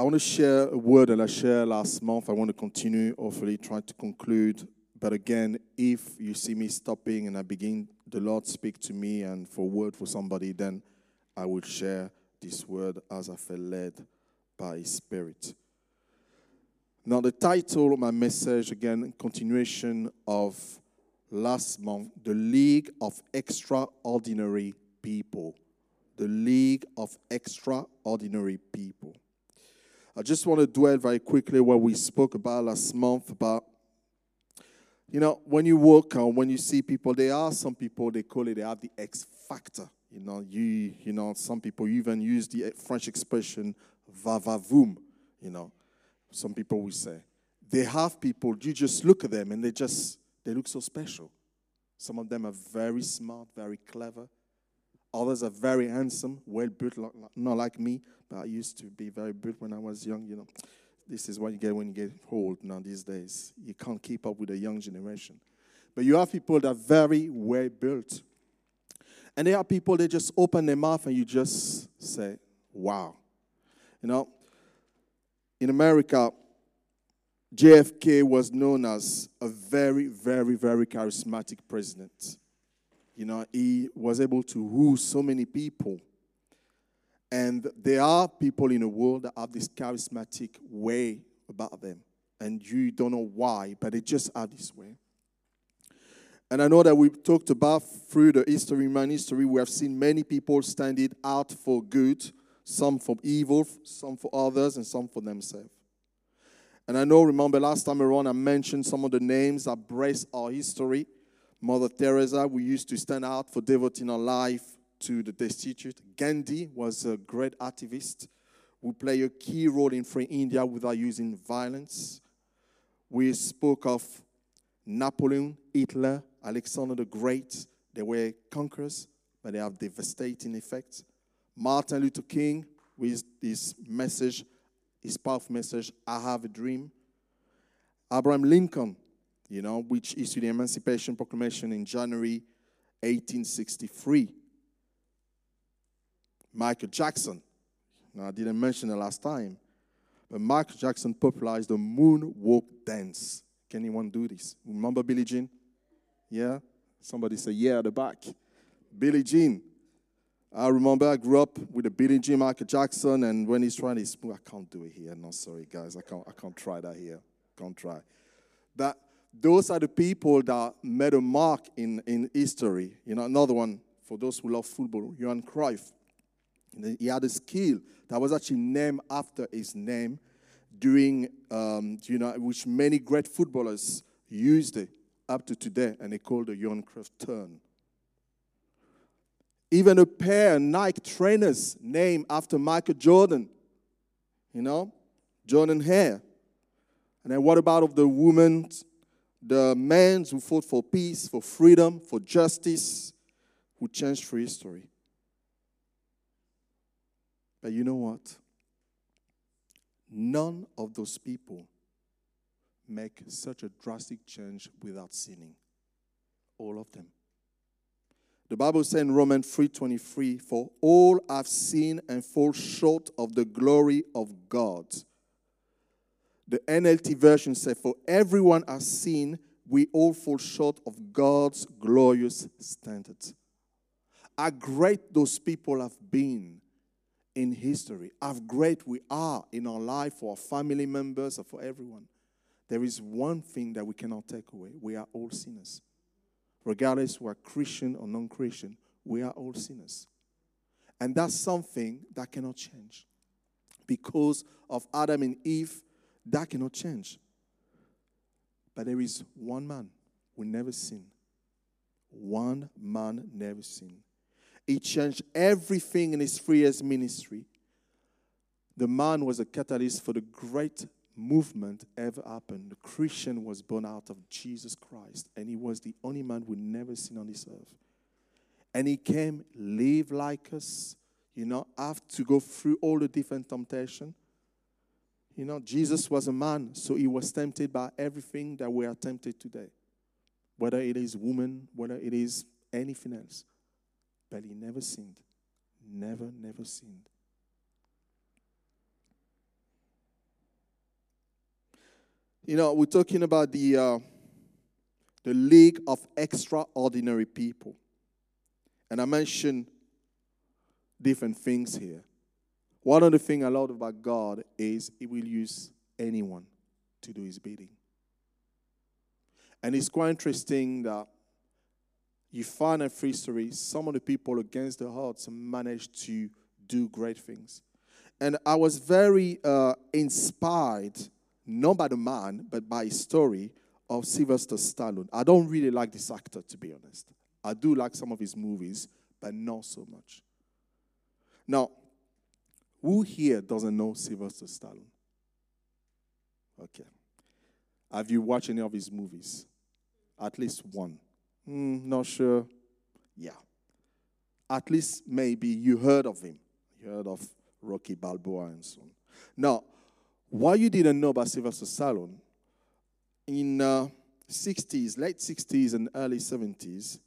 I want to share a word that I shared last month. I want to continue, hopefully, trying to conclude. But again, if you see me stopping and I begin, the Lord speak to me and for word for somebody, then I will share this word as I feel led by His Spirit. Now, the title of my message, again, continuation of last month, The League of Extraordinary People. The League of Extraordinary People. I just want to dwell very quickly what we spoke about last month about, you know, when you work on, when you see people, there are some people, they call it, they have the X factor. You know, you, you know, some people even use the French expression va va voom, you know. Some people will say. They have people, you just look at them and they just, they look so special. Some of them are very smart, very clever. Others are very handsome, well built, not like me, but I used to be very built when I was young, you know. This is what you get when you get old now these days. You can't keep up with the young generation. But you have people that are very well built. And there are people that just open their mouth and you just say, wow. You know, in America, JFK was known as a very, very, very charismatic president. You know, he was able to woo so many people. And there are people in the world that have this charismatic way about them. And you don't know why, but they just are this way. And I know that we've talked about through the history, human history, we have seen many people standing out for good, some for evil, some for others, and some for themselves. And I know, remember last time around, I mentioned some of the names that brace our history. Mother Teresa, we used to stand out for devoting our life to the destitute. Gandhi was a great activist who played a key role in freeing India without using violence. We spoke of Napoleon, Hitler, Alexander the Great. They were conquerors, but they have devastating effects. Martin Luther King, with his message, his powerful message, I have a dream. Abraham Lincoln, you know, which issued the Emancipation Proclamation in January 1863. Michael Jackson, now I didn't mention the last time, but Michael Jackson popularized the moonwalk dance. Can anyone do this? Remember Billie Jean? Yeah? Somebody say, yeah, at the back. Billie Jean. I remember I grew up with a Billie Jean, Michael Jackson, and when he's trying to I can't do it here. No, sorry, guys. I can't, I can't try that here. Can't try. But those are the people that made a mark in, in history. You know, another one, for those who love football, Johan Cruyff. He had a skill that was actually named after his name, during, um, you know, which many great footballers used it up to today, and they called the Johan Cruyff turn. Even a pair of Nike trainers named after Michael Jordan. You know, Jordan Air. And then what about of the women, the men who fought for peace, for freedom, for justice, who changed for history? But you know what? None of those people make such a drastic change without sinning. All of them. The Bible says in Romans 3:23, "For all have sinned and fall short of the glory of God." The NLT version says, "For everyone has sinned, we all fall short of God's glorious standards." How great those people have been in history, how great we are in our life for our family members or for everyone. There is one thing that we cannot take away we are all sinners. Regardless we're Christian or non Christian, we are all sinners. And that's something that cannot change. Because of Adam and Eve, that cannot change. But there is one man who never sinned. One man never sinned. He changed everything in his three years ministry. The man was a catalyst for the great movement ever happened. The Christian was born out of Jesus Christ, and he was the only man who never sinned on this earth. And he came, live like us, you know, have to go through all the different temptation. You know, Jesus was a man, so he was tempted by everything that we are tempted today. Whether it is woman, whether it is anything else. But he never sinned. Never, never sinned. You know, we're talking about the, uh, the League of Extraordinary People. And I mentioned different things here. One of the things I love about God is He will use anyone to do His bidding. And it's quite interesting that you find in free story some of the people against the odds managed to do great things. And I was very uh, inspired, not by the man, but by his story of Sylvester Stallone. I don't really like this actor, to be honest. I do like some of his movies, but not so much. Now, who here doesn't know Sylvester Stallone? Okay. Have you watched any of his movies? At least one. Mm, not sure. Yeah. At least maybe you heard of him. You heard of Rocky Balboa and so on. Now, what you didn't know about Sylvester Stallone, in uh, 60s, late 60s and early 70s,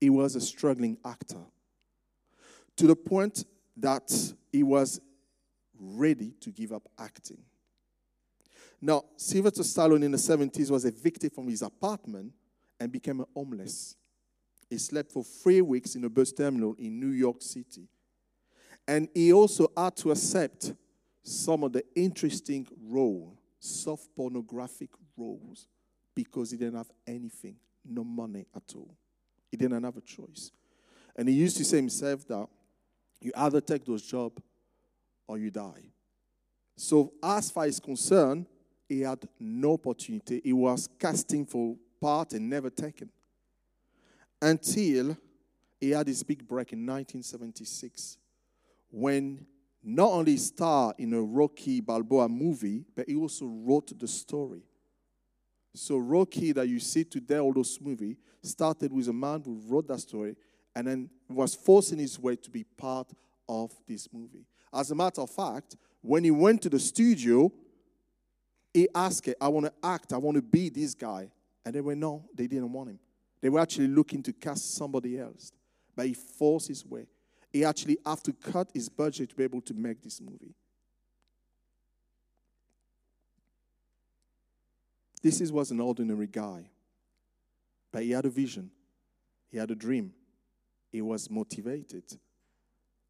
he was a struggling actor to the point that he was ready to give up acting. Now, Sylvester Stallone in the 70s was evicted from his apartment and became a homeless. He slept for three weeks in a bus terminal in New York City. And he also had to accept some of the interesting roles, soft pornographic roles, because he didn't have anything, no money at all. He didn't have a choice. And he used to say himself that you either take those jobs or you die. So, as far as concerned, he had no opportunity. He was casting for part and never taken. Until he had his big break in 1976 when not only starred in a Rocky Balboa movie, but he also wrote the story. So Rocky that you see today, all those movies, started with a man who wrote that story and then was forcing his way to be part of this movie. As a matter of fact, when he went to the studio, he asked, I want to act, I want to be this guy. And they went, no, they didn't want him. They were actually looking to cast somebody else. But he forced his way. He actually had to cut his budget to be able to make this movie. This is, was an ordinary guy. But he had a vision. He had a dream. He was motivated.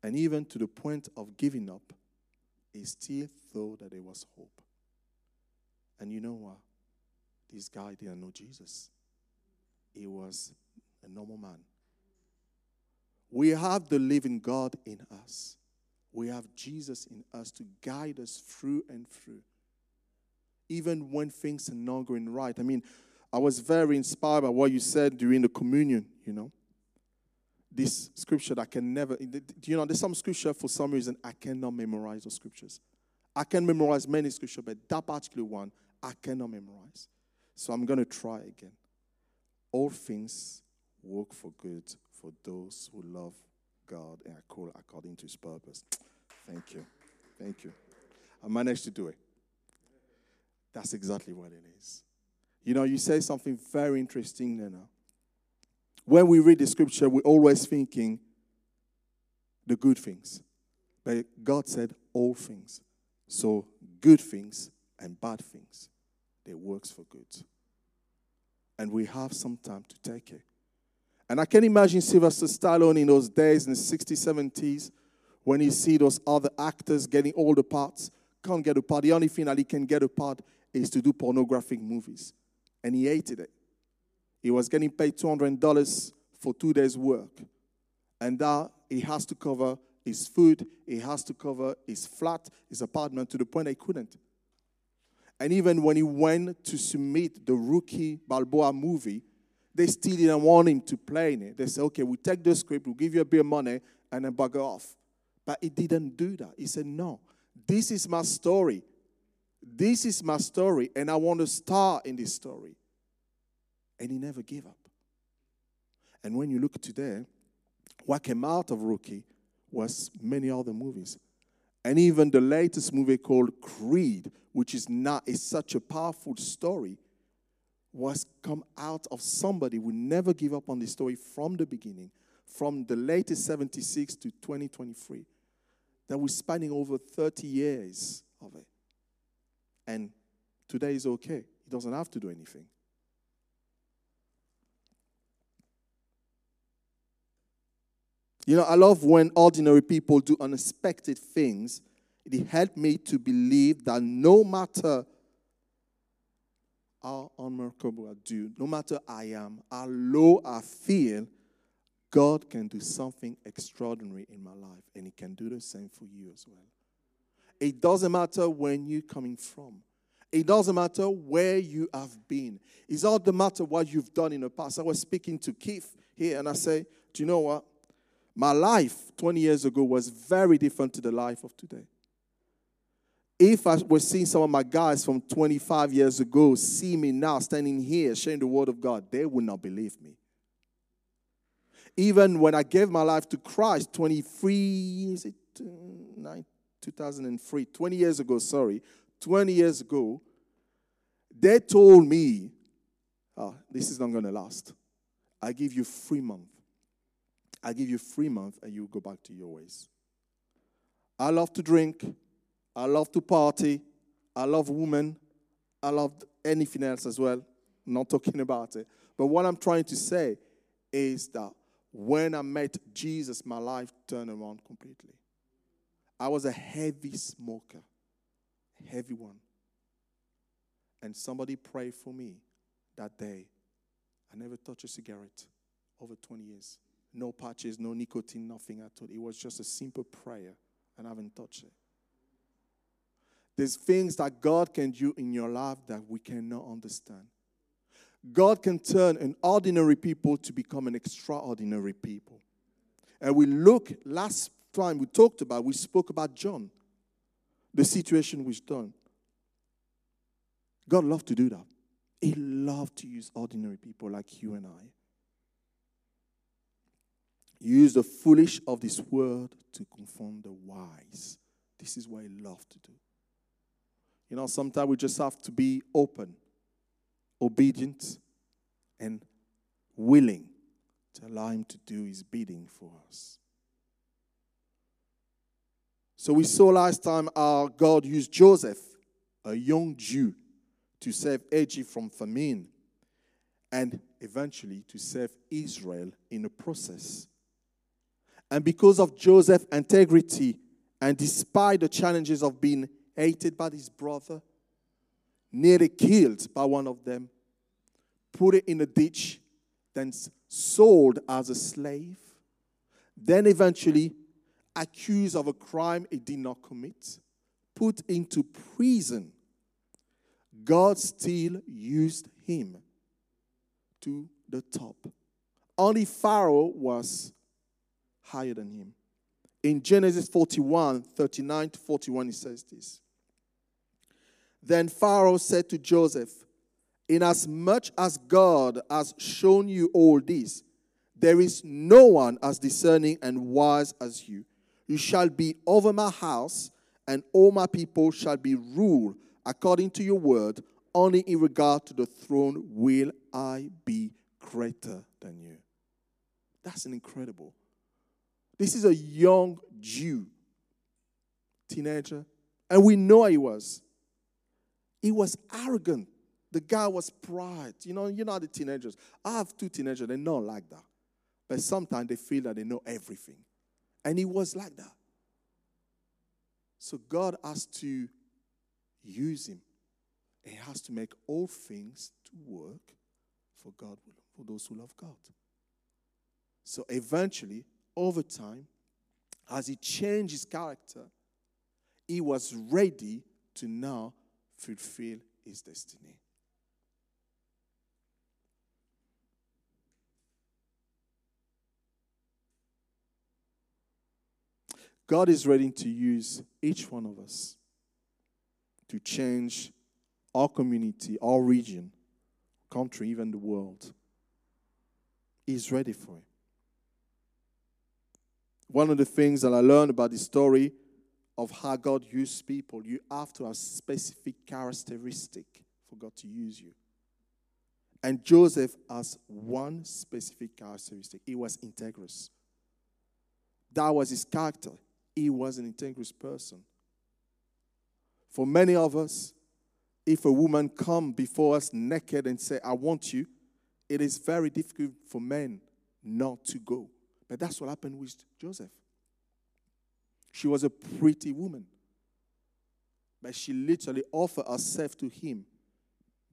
And even to the point of giving up, he still thought that there was hope. And you know what? This guy didn't know Jesus. He was a normal man. We have the living God in us. We have Jesus in us to guide us through and through. Even when things are not going right. I mean, I was very inspired by what you said during the communion, you know. This scripture that I can never, you know, there's some scripture for some reason I cannot memorize those scriptures. I can memorize many scriptures, but that particular one I cannot memorize. So I'm going to try again. All things work for good for those who love God and are called according to his purpose. Thank you. Thank you. I managed to do it. That's exactly what it is. You know, you say something very interesting now. When we read the scripture, we're always thinking the good things. But God said all things. So good things and bad things that works for good. And we have some time to take it. And I can imagine Sylvester Stallone in those days in the 60s, 70s, when he see those other actors getting all the parts, can't get a part. The only thing that he can get a part is to do pornographic movies. And he hated it. He was getting paid $200 for two days' work. And now he has to cover his food, he has to cover his flat, his apartment, to the point he couldn't. And even when he went to submit the Rocky Balboa movie, they still didn't want him to play in it. They said, okay, we'll take the script, we'll give you a bit of money, and then bugger off. But he didn't do that. He said, no, this is my story. This is my story, and I want to star in this story. And he never gave up. And when you look today, what came out of Rocky was many other movies. And even the latest movie called Creed, which is not is such a powerful story, was come out of somebody who never give up on the story from the beginning, from the latest 76 to 2023. That was spanning over 30 years of it. And today is okay. He doesn't have to do anything. You know, I love when ordinary people do unexpected things. It helped me to believe that no matter how unremarkable I do, no matter I am, how low I feel, God can do something extraordinary in my life, and He can do the same for you as well. It doesn't matter when you're coming from. It doesn't matter where you have been. It doesn't matter what you've done in the past. I was speaking to Keith here, and I say, Do you know what? My life 20 years ago was very different to the life of today. If I was seeing some of my guys from 25 years ago see me now standing here sharing the word of God, they would not believe me. Even when I gave my life to Christ 23, is it uh, 2003, 20 years ago, sorry, 20 years ago, they told me, oh, this is not going to last. I give you three months I give you three months and you go back to your ways. I love to drink. I love to party. I love women. I love anything else as well. not talking about it. But what I'm trying to say is that when I met Jesus, my life turned around completely. I was a heavy smoker, heavy one. And somebody prayed for me that day. I never touched a cigarette over 20 years no patches, no nicotine, nothing at all. It was just a simple prayer, and I haven't touched it. There's things that God can do in your life that we cannot understand. God can turn an ordinary people to become an extraordinary people. And we look, last time we talked about, we spoke about John, the situation with John. God loved to do that. He loved to use ordinary people like you and I use the foolish of this world to confound the wise. This is what I love to do. You know, sometimes we just have to be open, obedient, and willing to allow Him to do His bidding for us. So we saw last time our God used Joseph, a young Jew, to save Egypt from famine and eventually to save Israel in the process. And because of Joseph's integrity, and despite the challenges of being hated by his brother, nearly killed by one of them, put it in a ditch, then sold as a slave, then eventually accused of a crime he did not commit, put into prison, God still used him to the top. Only Pharaoh was higher than him. In Genesis 41 39 to 41, he says this. Then Pharaoh said to Joseph, Inasmuch as God has shown you all this, there is no one as discerning and wise as you. You shall be over my house, and all my people shall be ruled according to your word. Only in regard to the throne will I be greater than you. That's an incredible. This is a young Jew, teenager, and we know he was. He was arrogant. The guy was pride. You know, you know the teenagers. I have two teenagers, they're not like that. But sometimes they feel that they know everything. And he was like that. So God has to use him. He has to make all things to work for God, for those who love God. So eventually, over time, as he changed his character, he was ready to now fulfill his destiny. God is ready to use each one of us to change our community, our region, country, even the world. He's ready for it one of the things that I learned about the story of how God used people, you have to have specific characteristic for God to use you. And Joseph has one specific characteristic. He was integrous. That was his character. He was an integrous person. For many of us, if a woman come before us naked and say, I want you, it is very difficult for men not to go. But that's what happened with Joseph. She was a pretty woman. But she literally offered herself to him,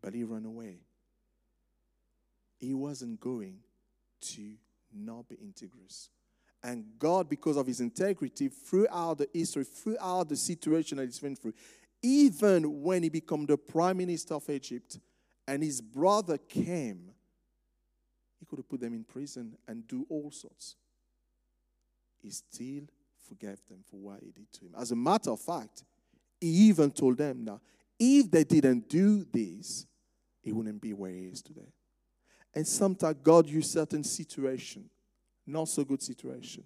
but he ran away. He wasn't going to not be integrous. And God, because of his integrity, throughout the history, throughout the situation that he's went through, even when he became the prime minister of Egypt and his brother came, he could have put them in prison and do all sorts. He still forgave them for what he did to him. As a matter of fact, he even told them that if they didn't do this, he wouldn't be where he is today. And sometimes God used certain situation, not so good situation,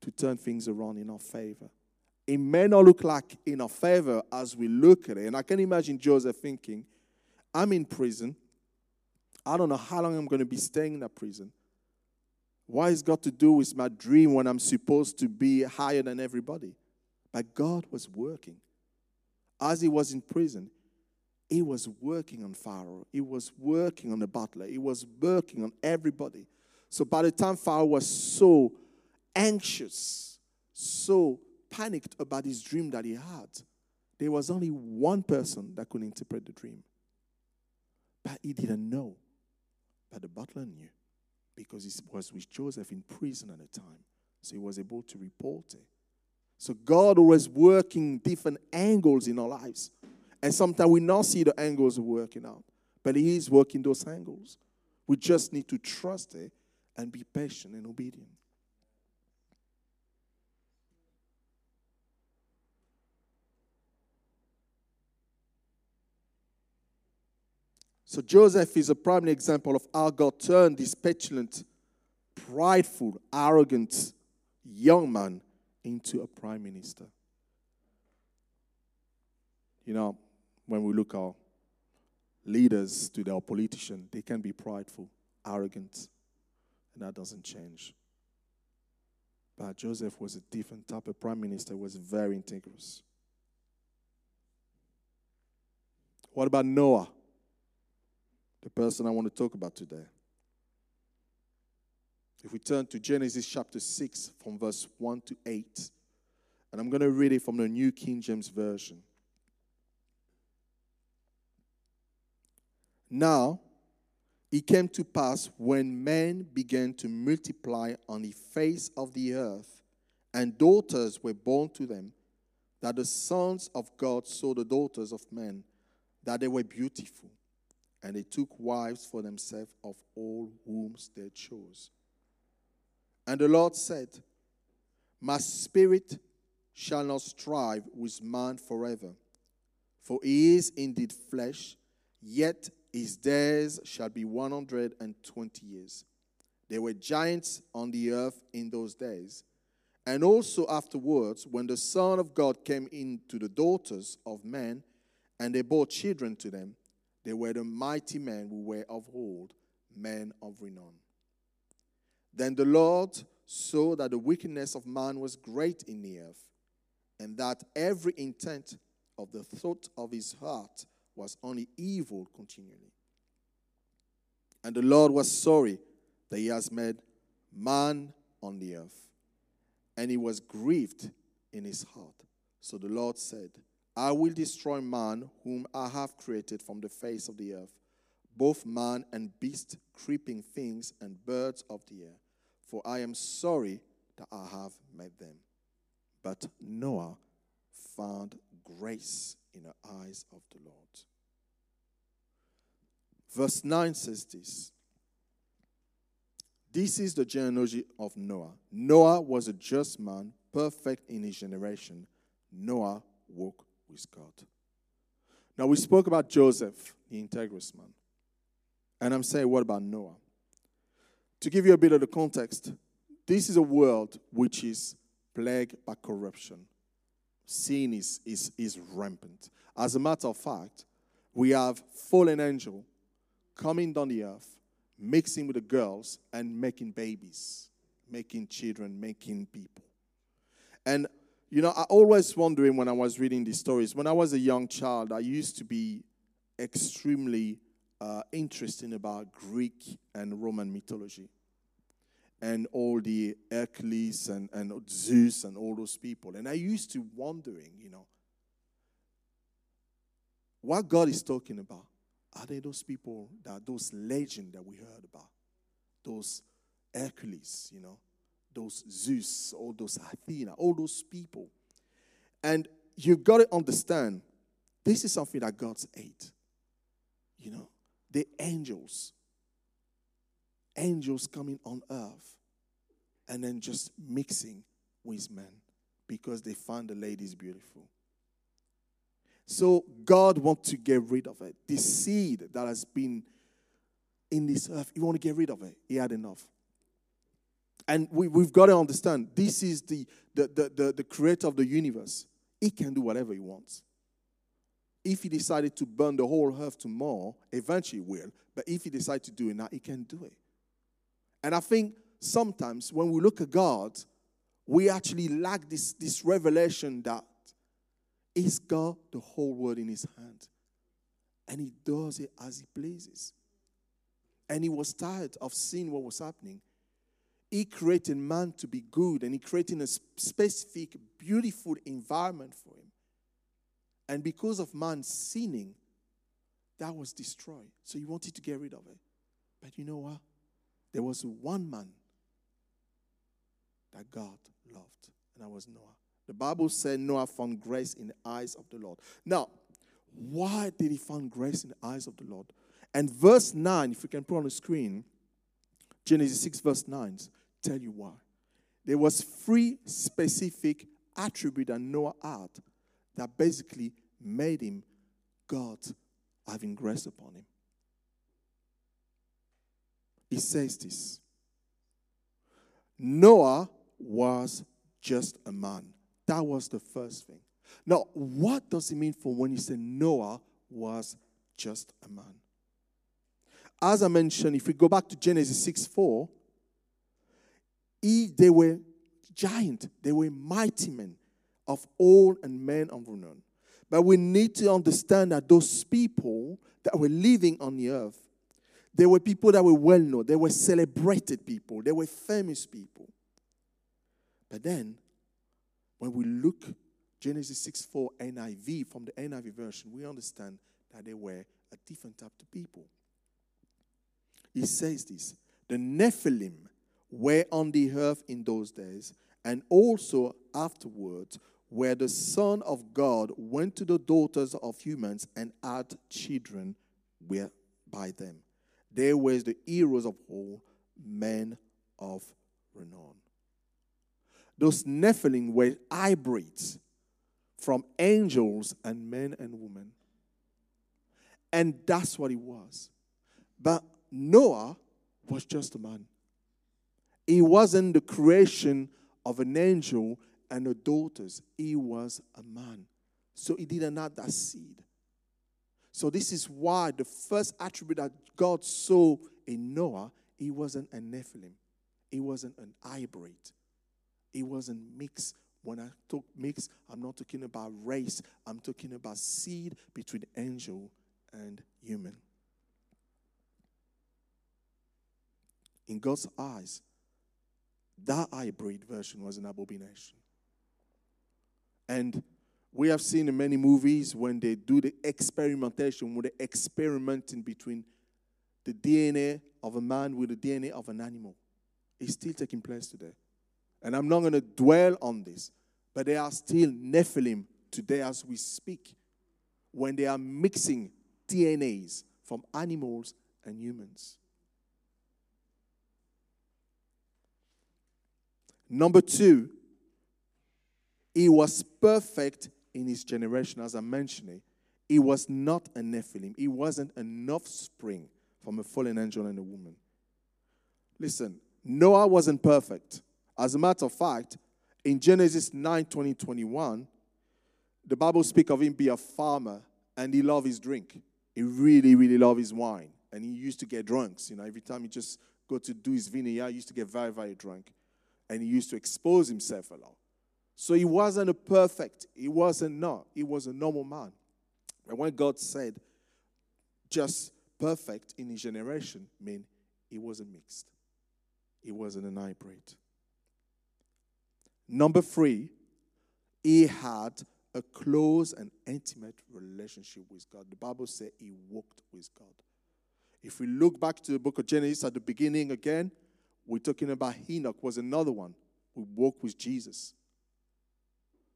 to turn things around in our favor. It may not look like in our favor as we look at it. And I can imagine Joseph thinking, I'm in prison. I don't know how long I'm going to be staying in that prison. Why has God to do with my dream when I'm supposed to be higher than everybody? But God was working. As he was in prison, he was working on Pharaoh. He was working on the butler. He was working on everybody. So by the time Pharaoh was so anxious, so panicked about his dream that he had, there was only one person that could interpret the dream. But he didn't know. But the butler knew because he was with Joseph in prison at the time. So he was able to report it. So God always working different angles in our lives. And sometimes we not see the angles working out. But He is working those angles. We just need to trust it and be patient and obedient. So Joseph is a prime example of how God turned this petulant, prideful, arrogant young man into a prime minister. You know, when we look at our leaders to our politicians, they can be prideful, arrogant, and that doesn't change. But Joseph was a different type of prime minister, was very integrous. What about Noah? The person I want to talk about today. If we turn to Genesis chapter 6 from verse 1 to 8, and I'm going to read it from the New King James Version. Now, it came to pass when men began to multiply on the face of the earth, and daughters were born to them, that the sons of God saw the daughters of men, that they were beautiful and they took wives for themselves of all whom they chose. And the Lord said, My spirit shall not strive with man forever, for he is indeed flesh, yet his days shall be 120 years. There were giants on the earth in those days. And also afterwards, when the Son of God came into the daughters of men, and they bore children to them, they were the mighty men who were of old, men of renown. Then the Lord saw that the wickedness of man was great in the earth, and that every intent of the thought of his heart was only evil continually. And the Lord was sorry that he has made man on the earth, and he was grieved in his heart. So the Lord said, I will destroy man whom I have created from the face of the earth, both man and beast, creeping things, and birds of the air. For I am sorry that I have made them. But Noah found grace in the eyes of the Lord. Verse 9 says this This is the genealogy of Noah. Noah was a just man, perfect in his generation. Noah walked with God. Now, we spoke about Joseph, the integrous man. And I'm saying, what about Noah? To give you a bit of the context, this is a world which is plagued by corruption. Sin is, is, is rampant. As a matter of fact, we have fallen angel coming down the earth, mixing with the girls and making babies, making children, making people. And You know, I always wondering when I was reading these stories. When I was a young child, I used to be extremely uh, interested about Greek and Roman mythology and all the Hercules and, and Zeus and all those people. And I used to wondering, you know, what God is talking about. Are they those people that those legends that we heard about? Those Hercules, you know, those Zeus, all those Athena, all those people. And you've got to understand this is something that God's ate. You know, the angels, angels coming on earth and then just mixing with men because they find the ladies beautiful. So God wants to get rid of it. The seed that has been in this earth, He want to get rid of it. He had enough. And we, we've got to understand this is the, the, the, the, the creator of the universe. He can do whatever he wants. If he decided to burn the whole earth tomorrow, eventually he will. But if he decides to do it now, he can do it. And I think sometimes when we look at God, we actually lack this, this revelation that He's got the whole world in His hand. And He does it as He pleases. And He was tired of seeing what was happening. He created man to be good and he created a specific, beautiful environment for him. And because of man sinning, that was destroyed. So he wanted to get rid of it. But you know what? There was one man that God loved, and that was Noah. The Bible said Noah found grace in the eyes of the Lord. Now, why did he find grace in the eyes of the Lord? And verse 9, if you can put on the screen, Genesis 6, verse 9 tell you why. There was three specific attributes that Noah had that basically made him God having grace upon him. He says this Noah was just a man. That was the first thing. Now, what does it mean for when he said Noah was just a man? As I mentioned, if we go back to Genesis 6 4, he, they were giant, they were mighty men of old and men of renown. But we need to understand that those people that were living on the earth, they were people that were well known, they were celebrated people, they were famous people. But then, when we look Genesis 6 4 NIV from the NIV version, we understand that they were a different type of people. He says this the Nephilim were on the earth in those days, and also afterwards, where the Son of God went to the daughters of humans and had children by them. They were the heroes of all, men of renown. Those Nephilim were hybrids from angels and men and women. And that's what he was. But Noah was just a man. He wasn't the creation of an angel and the daughters. He was a man. So he didn't have that seed. So this is why the first attribute that God saw in Noah, he wasn't a Nephilim. He wasn't an hybrid. He wasn't mixed. When I talk mix, I'm not talking about race. I'm talking about seed between angel and human. In God's eyes, that hybrid version was an abomination. And we have seen in many movies when they do the experimentation, when they're experimenting between the DNA of a man with the DNA of an animal. It's still taking place today. And I'm not going to dwell on this, but there are still Nephilim today as we speak when they are mixing DNAs from animals and humans. Number two, he was perfect in his generation, as I mentioned. He was not a Nephilim. He wasn't an offspring from a fallen angel and a woman. Listen, Noah wasn't perfect. As a matter of fact, in Genesis 9 20, 21, the Bible speaks of him be a farmer and he loved his drink. He really, really loved his wine. And he used to get drunks. You know, every time he just go to do his vineyard, he used to get very, very drunk and he used to expose himself a lot. So he wasn't a perfect, he wasn't not, he was a normal man. And when God said just perfect in his generation, mean he wasn't mixed. He wasn't an hybrid. Number three, he had a close and intimate relationship with God. The Bible says he walked with God. If we look back to the book of Genesis at the beginning again, we're talking about Enoch was another one who walked with Jesus.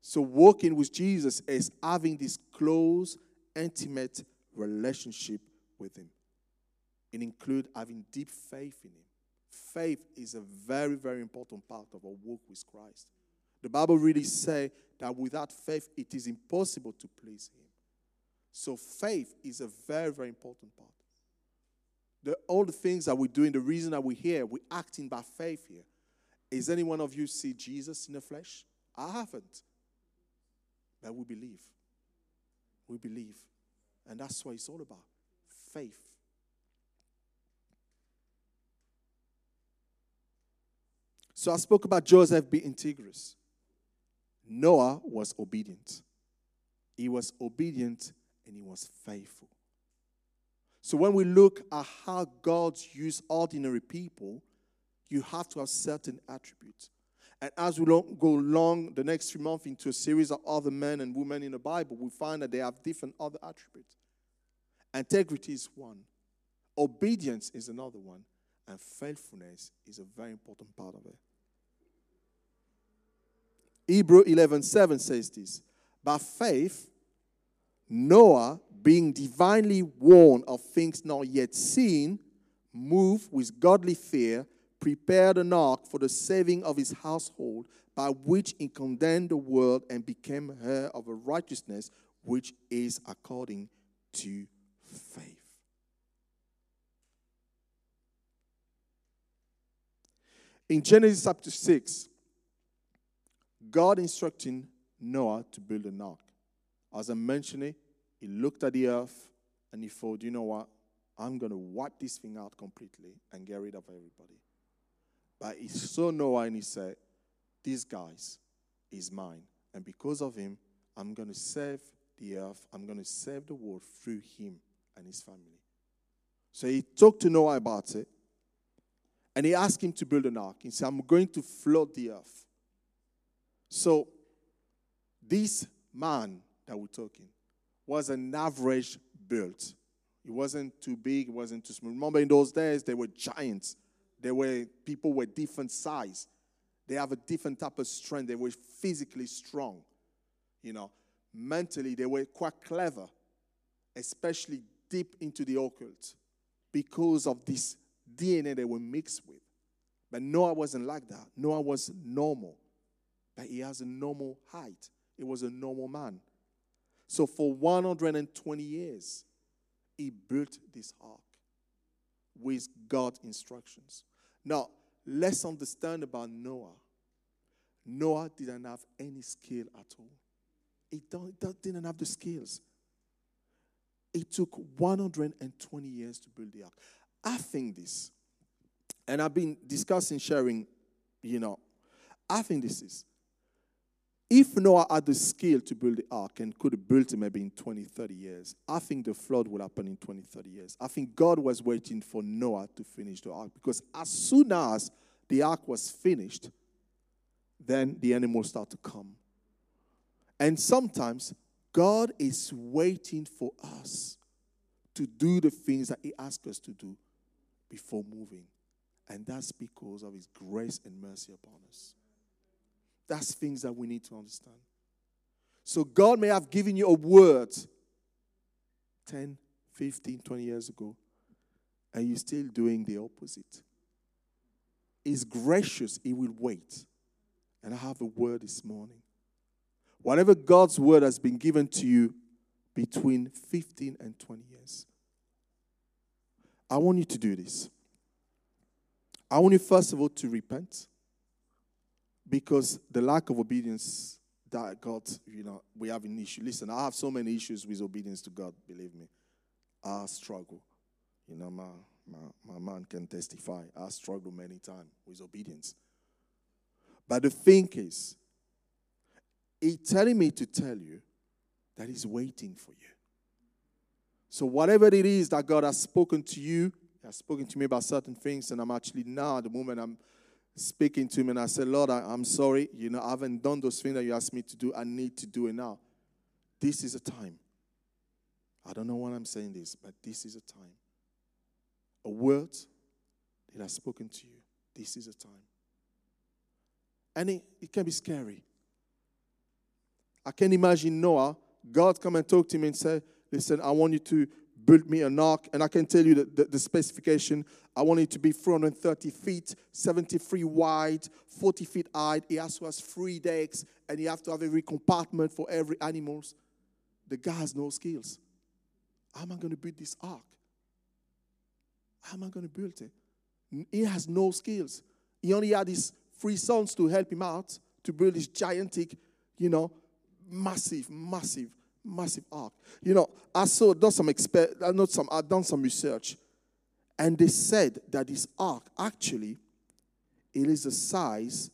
So walking with Jesus is having this close, intimate relationship with him. It includes having deep faith in him. Faith is a very, very important part of our walk with Christ. The Bible really says that without faith, it is impossible to please Him. So faith is a very, very important part. The, all the things that we're doing, the reason that we're here, we're acting by faith here. Is any one of you see Jesus in the flesh? I haven't. But we believe. We believe. And that's what it's all about. Faith. So I spoke about Joseph being integrous. Noah was obedient. He was obedient and he was faithful. So when we look at how God used ordinary people, you have to have certain attributes. And as we go along the next few months into a series of other men and women in the Bible, we find that they have different other attributes. Integrity is one, obedience is another one, and faithfulness is a very important part of it. Hebrew 11:7 says this. By faith, Noah, being divinely warned of things not yet seen, moved with godly fear, prepared an ark for the saving of his household, by which he condemned the world and became heir of a righteousness which is according to faith. In Genesis chapter 6, God instructing Noah to build an ark. As I mentioned it, he looked at the earth and he thought, you know what? I'm going to wipe this thing out completely and get rid of everybody. But he saw Noah and he said, This guys is mine. And because of him, I'm going to save the earth. I'm going to save the world through him and his family. So he talked to Noah about it. And he asked him to build an ark. He said, I'm going to flood the earth. So, this man that we're talking was an average build. It wasn't too big, it wasn't too small. Remember, in those days, they were giants. They were people were different size. They have a different type of strength. They were physically strong. You know, mentally, they were quite clever, especially deep into the occult because of this DNA they were mixed with. But Noah wasn't like that. Noah was normal but he has a normal height. He was a normal man. So for 120 years, he built this ark with God's instructions. Now, let's understand about Noah. Noah didn't have any skill at all. He didn't have the skills. It took 120 years to build the ark. I think this, and I've been discussing, sharing, you know, I think this is if Noah had the skill to build the ark and could have built it maybe in 20, 30 years, I think the flood will happen in 20, 30 years. I think God was waiting for Noah to finish the ark because as soon as the ark was finished, then the animals start to come. And sometimes God is waiting for us to do the things that He asks us to do before moving. And that's because of His grace and mercy upon us. That's things that we need to understand. So God may have given you a word 10, 15, 20 years ago, and you're still doing the opposite. He's gracious, He will wait. And I have a word this morning. Whatever God's word has been given to you between 15 and 20 years, I want you to do this. I want you, first of all, to repent because the lack of obedience that God, you know, we have an issue. Listen, I have so many issues with obedience to God, believe me. I struggle. You know, my, my, my man can testify. I struggle many times with obedience. But the thing is, He's telling me to tell you that He's waiting for you. So, whatever it is that God has spoken to you, has spoken to me about certain things, and I'm actually now at the moment I'm speaking to Him, and I said, Lord, I, am sorry. You know, I haven't done those things that you asked me to do. I need to do it now. This is a time. I don't know when I'm saying this, but this is a time. A word that I've spoken to you. This is a time. And it, it can be scary. I can imagine Noah, God come and talk to him and say, listen, I want you to build me an ark. And I can tell you the, the, the specification. I want it to be 330 feet, 73 wide, 40 feet high. Has to have three decks, and you have to have every compartment for every animals. The guy has no skills. How am I going to build this ark? How am I going to build it? He has no skills. He only had his three sons to help him out to build this gigantic, you know, massive, massive, massive ark. You know, I saw done some expert, I know some, I've done some research, and they said that this ark actually it is the size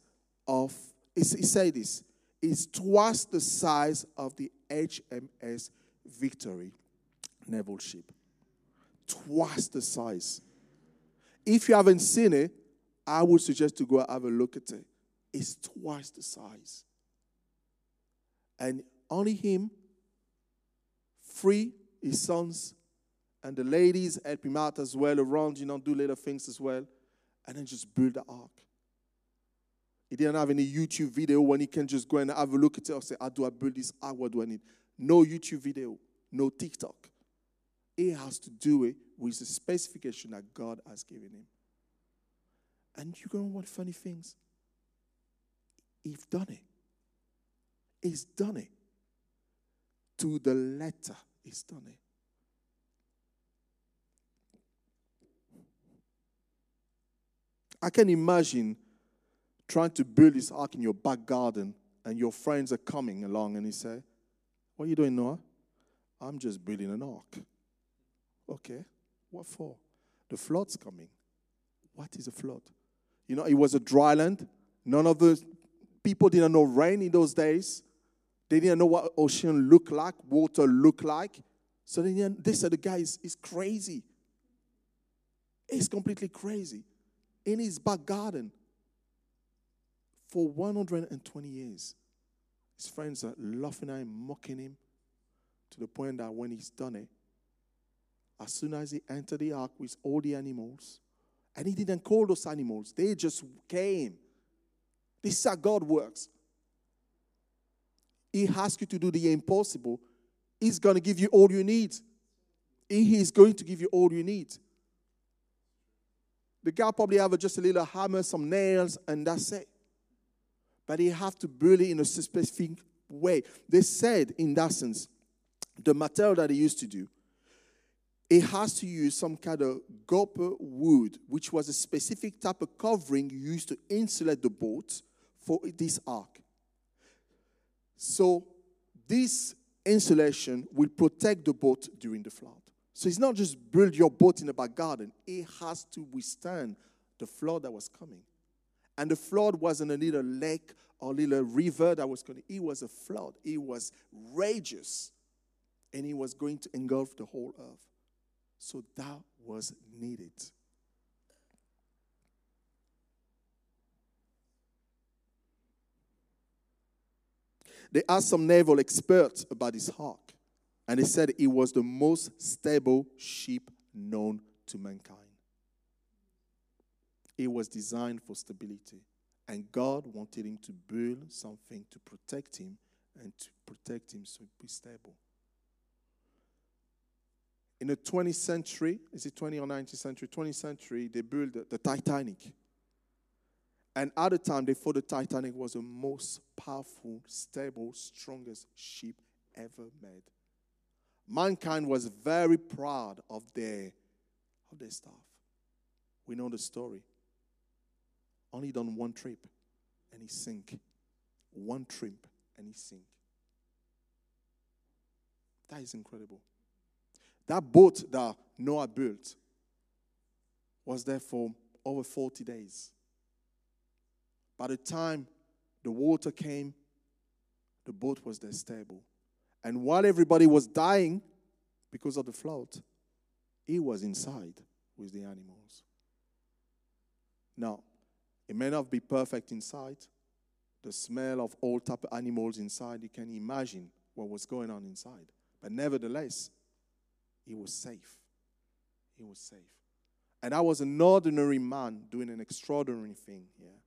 of. He said this. It's twice the size of the HMS Victory naval ship. Twice the size. If you haven't seen it, I would suggest to go have a look at it. It's twice the size. And only him, free, his sons, and the ladies help him out as well around, you know, do little things as well, and then just build the ark. He didn't have any YouTube video when he can just go and have a look at it or say, How do I build this ark? What do I need? No YouTube video, no TikTok. He has to do it with the specification that God has given him. And you're going to want funny things. He's done it. He's done it. To the letter, he's done it. I can imagine trying to build this ark in your back garden and your friends are coming along and he say, What are you doing, Noah? I'm just building an ark. Okay, what for? The flood's coming. What is a flood? You know, it was a dry land. None of the people didn't know rain in those days. They didn't know what ocean looked like, water looked like. So they, they said the guy is, is crazy. He's completely crazy. In his back garden for 120 years. His friends are laughing at him, mocking him, to the point that when he's done it, as soon as he entered the ark with all the animals, and he didn't call those animals, they just came. This is how God works. He asks you to do the impossible. He's going to give you all you need. He is going to give you all you need. The guy probably have just a little hammer, some nails, and that's it. But he have to build it in a specific way. They said, in that sense, the material that he used to do, it has to use some kind of gopher wood, which was a specific type of covering used to insulate the boat for this ark. So, this insulation will protect the boat during the flood. So, it's not just build your boat in a back garden, it has to withstand the flood that was coming. And the flood wasn't a little lake or little river that was coming, it was a flood. It was rageous, and it was going to engulf the whole earth. So that was needed. They asked some naval experts about this ark, and they said it was the most stable ship known to mankind. It was designed for stability, and God wanted him to build something to protect him and to protect him so be stable in the 20th century, is it 20th or 19th century? 20th century, they built the, the Titanic. And at the time, they thought the Titanic was the most powerful, stable, strongest ship ever made. Mankind was very proud of their, of their stuff. We know the story. Only done one trip and he sink. One trip and he sink. That is incredible. That boat that Noah built was there for over 40 days. By the time the water came, The boat was there stable. And while everybody was dying because of the flood, he was inside with the animals. Now, it may not be perfect inside. The smell of all type of animals inside, you can imagine what was going on inside. But nevertheless, he was safe. He was safe. And I was an ordinary man doing an extraordinary thing here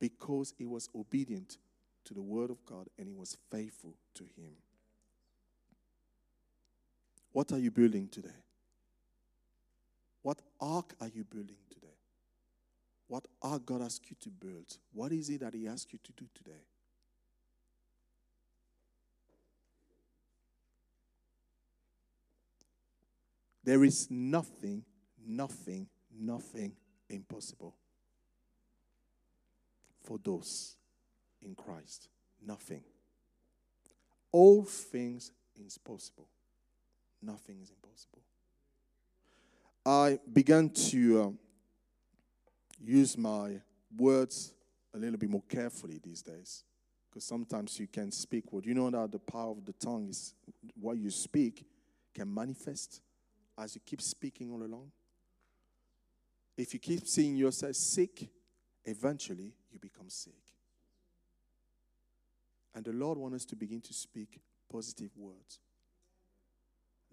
because he was obedient to the word of God and he was faithful to him. What are you building today? What ark are you building today? What ark God asked you to build? What is it that He asked you to do today? There is nothing, nothing, nothing impossible for those in Christ. Nothing. All things is possible. Nothing is impossible. I began to um, use my words a little bit more carefully these days because sometimes you can speak what you know that the power of the tongue is what you speak can manifest as you keep speaking all along. If you keep seeing yourself sick, eventually you become sick. And the Lord wants us to begin to speak positive words.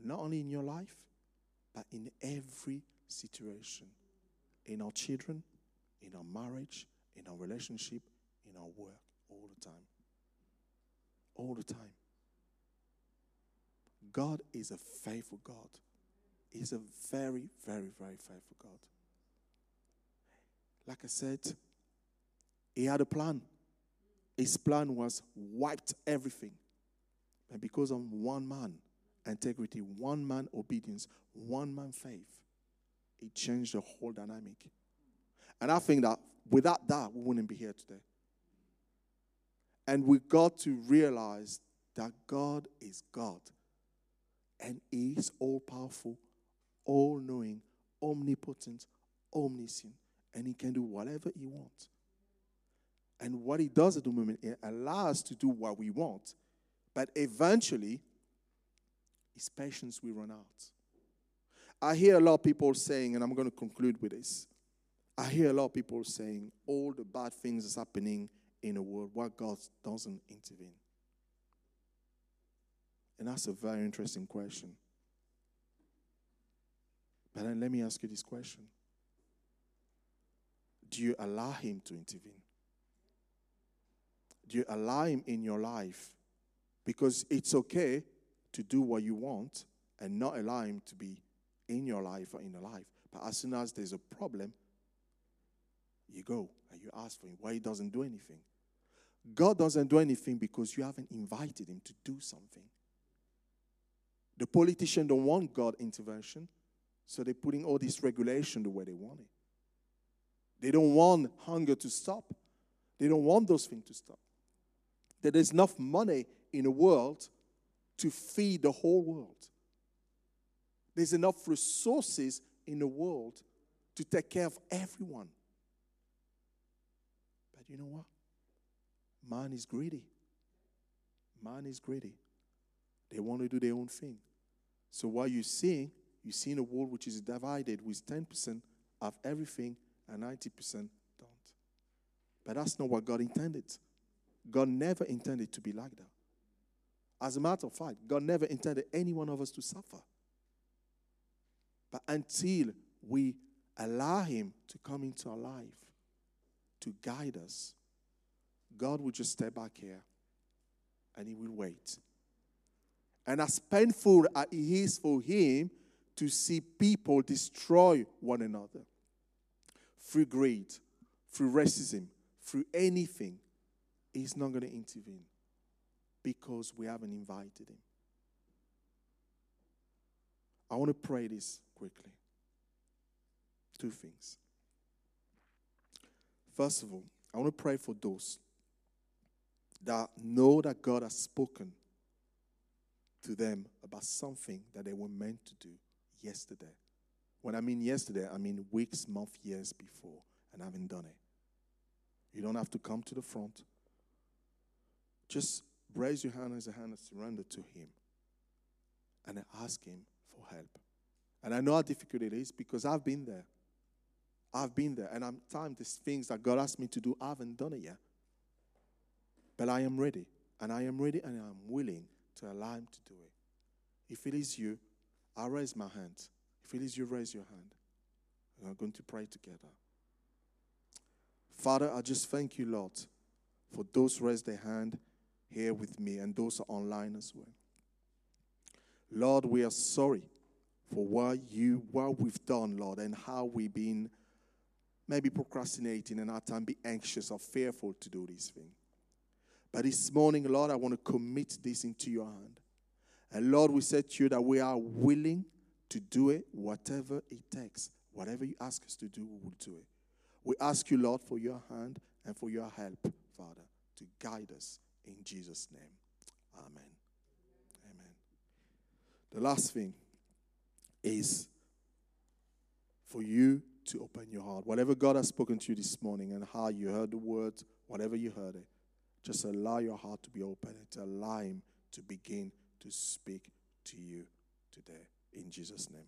Not only in your life, but in every situation. In our children, in our marriage, in our relationship, in our work, all the time. All the time. God is a faithful God. He's a very, very, very faithful God. Like I said, he had a plan. His plan was wiped everything. And because of one man integrity, one man obedience, one man faith, it changed the whole dynamic. And I think that without that, we wouldn't be here today. And we got to realize that God is God. And He is all powerful, all knowing, omnipotent, omniscient. And He can do whatever He wants. And what He does at the moment, He allows us to do what we want. But eventually, His patience will run out. I hear a lot of people saying, and I'm going to conclude with this I hear a lot of people saying all the bad things that's happening in the world, why God doesn't intervene. And that's a very interesting question. But then let me ask you this question Do you allow Him to intervene? Do you allow Him in your life? Because it's okay to do what you want and not allow Him to be in your life or in your life. But as soon as there's a problem, you go and you ask for him why he doesn't do anything. God doesn't do anything because you haven't invited him to do something. The politicians don't want God intervention, so they're putting all this regulation the way they want it. They don't want hunger to stop. They don't want those things to stop. That there's enough money in the world to feed the whole world. There's enough resources in the world to take care of everyone. But you know what? Man is greedy. Man is greedy. They want to do their own thing. So what you see, you see in a world which is divided with 10% of everything and 90% don't. But that's not what God intended. God never intended to be like that. As a matter of fact, God never intended any one of us to suffer. But until we allow Him to come into our life, to guide us, God will just step back here and He will wait. And as painful as it is for Him to see people destroy one another through greed, through racism, through anything, He's not going to intervene because we haven't invited Him. I want to pray this quickly. Two things. First of all, I want to pray for those that know that God has spoken to them about something that they were meant to do yesterday. When I mean yesterday, I mean weeks, months, years before, and haven't done it. You don't have to come to the front. Just raise your hand as a hand of surrender to Him and ask Him for help. And I know how difficult it is because I've been there. I've been there, and I'm time These things that God asked me to do. I haven't done it yet. But I am ready, and I am ready, and I'm willing to allow Him to do it. If it is you, I'll raise my hand. If it is you, raise your hand. And We are going to pray together. Father, I just thank you, Lord, for those raise their hand here with me and those are online as well. Lord, we are sorry for what you what we've done, Lord, and how we've been maybe procrastinating and at time be anxious or fearful to do this thing. But this morning, Lord, I want to commit this into your hand. And Lord, we said to you that we are willing to do it, whatever it takes. Whatever you ask us to do, we will do it. We ask you, Lord, for your hand and for your help, Father, to guide us in Jesus' name. Amen. Amen. The last thing is for you to open your heart. Whatever God has spoken to you this morning and how you heard the words, whatever you heard it, just allow your heart to be open and to allow Him to begin to speak to you today. In Jesus' name.